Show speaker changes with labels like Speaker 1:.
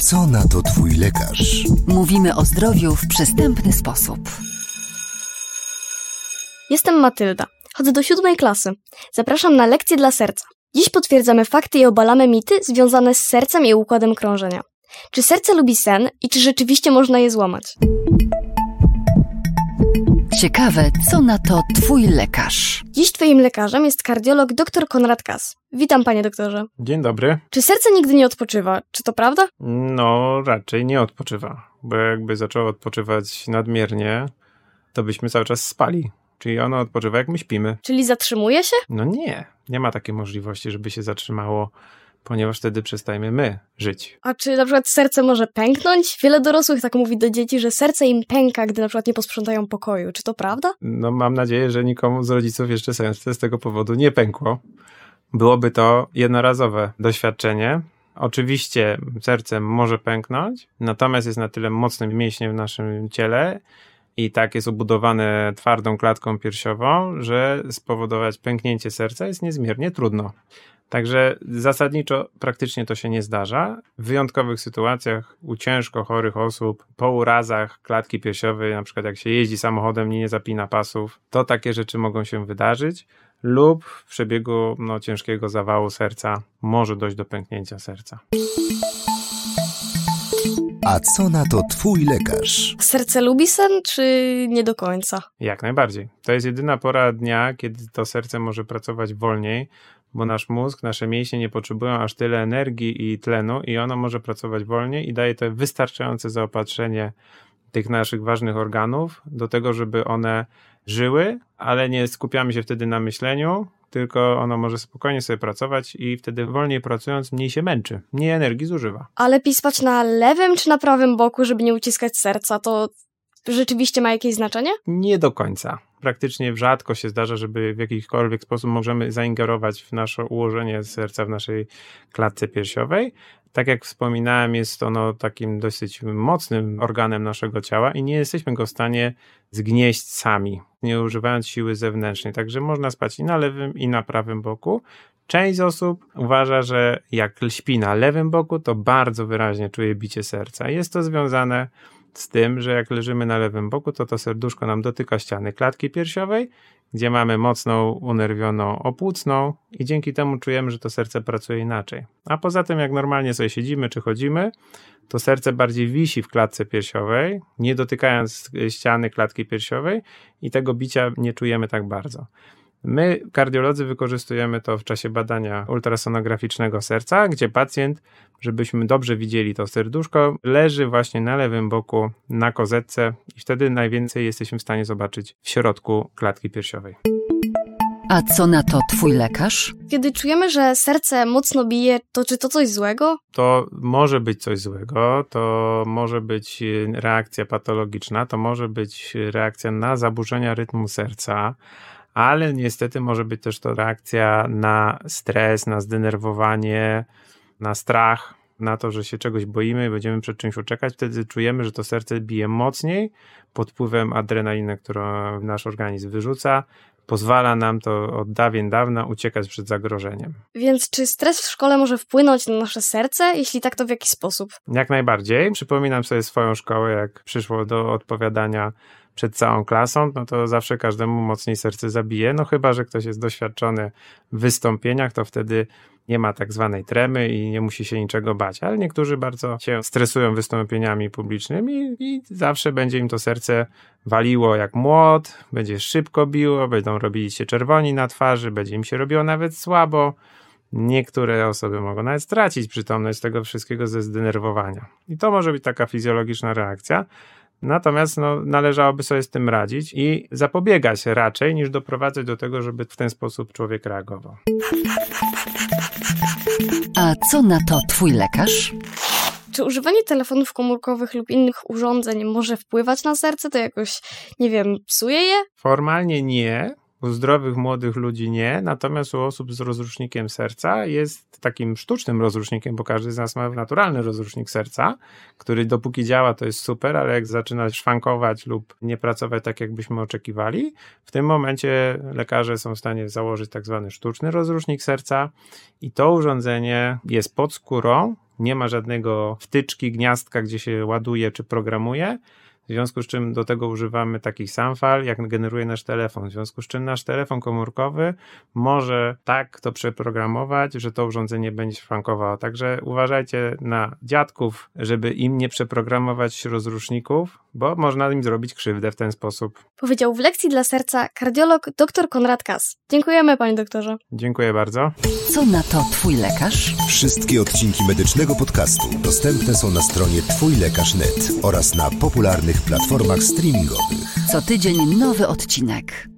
Speaker 1: Co na to Twój lekarz?
Speaker 2: Mówimy o zdrowiu w przystępny sposób.
Speaker 3: Jestem Matylda. Chodzę do siódmej klasy. Zapraszam na lekcję dla serca. Dziś potwierdzamy fakty i obalamy mity związane z sercem i układem krążenia. Czy serce lubi sen i czy rzeczywiście można je złamać?
Speaker 2: Ciekawe, co na to Twój lekarz?
Speaker 3: Dziś Twoim lekarzem jest kardiolog dr Konrad Kas. Witam, panie doktorze.
Speaker 4: Dzień dobry.
Speaker 3: Czy serce nigdy nie odpoczywa? Czy to prawda?
Speaker 4: No, raczej nie odpoczywa, bo jakby zaczęło odpoczywać nadmiernie, to byśmy cały czas spali. Czyli ono odpoczywa, jak my śpimy.
Speaker 3: Czyli zatrzymuje się?
Speaker 4: No nie, nie ma takiej możliwości, żeby się zatrzymało, ponieważ wtedy przestajemy my żyć.
Speaker 3: A czy na przykład serce może pęknąć? Wiele dorosłych tak mówi do dzieci, że serce im pęka, gdy na przykład nie posprzątają pokoju. Czy to prawda?
Speaker 4: No mam nadzieję, że nikomu z rodziców jeszcze serce z tego powodu nie pękło. Byłoby to jednorazowe doświadczenie. Oczywiście serce może pęknąć, natomiast jest na tyle mocnym mięśniem w naszym ciele i tak jest obudowane twardą klatką piersiową, że spowodować pęknięcie serca jest niezmiernie trudno. Także zasadniczo praktycznie to się nie zdarza. W wyjątkowych sytuacjach u ciężko chorych osób, po urazach klatki piersiowej, na przykład jak się jeździ samochodem i nie zapina pasów, to takie rzeczy mogą się wydarzyć lub w przebiegu no, ciężkiego zawału serca może dojść do pęknięcia serca.
Speaker 1: A co na to Twój lekarz?
Speaker 3: Serce lubi sen, czy nie do końca?
Speaker 4: Jak najbardziej. To jest jedyna pora dnia, kiedy to serce może pracować wolniej, bo nasz mózg, nasze mięśnie nie potrzebują aż tyle energii i tlenu i ono może pracować wolniej i daje to wystarczające zaopatrzenie tych naszych ważnych organów do tego, żeby one żyły, ale nie skupiamy się wtedy na myśleniu, tylko ono może spokojnie sobie pracować i wtedy wolniej pracując mniej się męczy, mniej energii zużywa.
Speaker 3: A lepiej spać na lewym czy na prawym boku, żeby nie uciskać serca? To rzeczywiście ma jakieś znaczenie?
Speaker 4: Nie do końca. Praktycznie rzadko się zdarza, żeby w jakikolwiek sposób możemy zaingerować w nasze ułożenie serca w naszej klatce piersiowej. Tak jak wspominałem, jest ono takim dosyć mocnym organem naszego ciała i nie jesteśmy go w stanie zgnieść sami, nie używając siły zewnętrznej. Także można spać i na lewym, i na prawym boku. Część osób uważa, że jak śpi na lewym boku, to bardzo wyraźnie czuje bicie serca. Jest to związane tym, że jak leżymy na lewym boku, to to serduszko nam dotyka ściany klatki piersiowej, gdzie mamy mocną, unerwioną opłucną i dzięki temu czujemy, że to serce pracuje inaczej. A poza tym, jak normalnie sobie siedzimy czy chodzimy, to serce bardziej wisi w klatce piersiowej, nie dotykając ściany klatki piersiowej i tego bicia nie czujemy tak bardzo. My, kardiolodzy, wykorzystujemy to w czasie badania ultrasonograficznego serca, gdzie pacjent, żebyśmy dobrze widzieli to serduszko, leży właśnie na lewym boku na kozetce i wtedy najwięcej jesteśmy w stanie zobaczyć w środku klatki piersiowej.
Speaker 2: A co na to Twój lekarz?
Speaker 3: Kiedy czujemy, że serce mocno bije, to czy to coś złego?
Speaker 4: To może być coś złego, to może być reakcja patologiczna, to może być reakcja na zaburzenia rytmu serca ale niestety może być też to reakcja na stres, na zdenerwowanie, na strach, na to, że się czegoś boimy i będziemy przed czymś uciekać. Wtedy czujemy, że to serce bije mocniej pod wpływem adrenaliny, którą nasz organizm wyrzuca. Pozwala nam to od dawien dawna uciekać przed zagrożeniem.
Speaker 3: Więc czy stres w szkole może wpłynąć na nasze serce? Jeśli tak, to w jaki sposób?
Speaker 4: Jak najbardziej. Przypominam sobie swoją szkołę, jak przyszło do odpowiadania przed całą klasą, no to zawsze każdemu mocniej serce zabije. No chyba, że ktoś jest doświadczony w wystąpieniach, to wtedy nie ma tak zwanej tremy i nie musi się niczego bać. Ale niektórzy bardzo się stresują wystąpieniami publicznymi i zawsze będzie im to serce waliło jak młot, będzie szybko biło, będą robili się czerwoni na twarzy, będzie im się robiło nawet słabo. Niektóre osoby mogą nawet stracić przytomność tego wszystkiego ze zdenerwowania. I to może być taka fizjologiczna reakcja. Natomiast no, należałoby sobie z tym radzić i zapobiegać raczej, niż doprowadzać do tego, żeby w ten sposób człowiek reagował.
Speaker 2: A co na to Twój lekarz?
Speaker 3: Czy używanie telefonów komórkowych lub innych urządzeń może wpływać na serce? To jakoś, nie wiem, psuje je?
Speaker 4: Formalnie nie, U zdrowych, młodych ludzi nie, natomiast u osób z rozrusznikiem serca jest takim sztucznym rozrusznikiem, bo każdy z nas ma naturalny rozrusznik serca, który dopóki działa, to jest super, ale jak zaczyna szwankować lub nie pracować tak, jakbyśmy oczekiwali, w tym momencie lekarze są w stanie założyć tak zwany sztuczny rozrusznik serca i to urządzenie jest pod skórą, nie ma żadnego wtyczki, gniazdka, gdzie się ładuje czy programuje, w związku z czym do tego używamy takich sam fal, jak generuje nasz telefon. W związku z czym nasz telefon komórkowy może tak to przeprogramować, że to urządzenie będzie szwankowało. Także uważajcie na dziadków, żeby im nie przeprogramować rozruszników, bo można im zrobić krzywdę w ten sposób.
Speaker 3: Powiedział w lekcji dla serca kardiolog dr Konrad Kas. Dziękujemy, panie doktorze.
Speaker 4: Dziękuję bardzo.
Speaker 2: Co na to twój lekarz?
Speaker 1: Wszystkie odcinki medycznego podcastu dostępne są na stronie twójlekarz.net oraz na popularnych platformach streamingowych.
Speaker 2: Co tydzień nowy odcinek.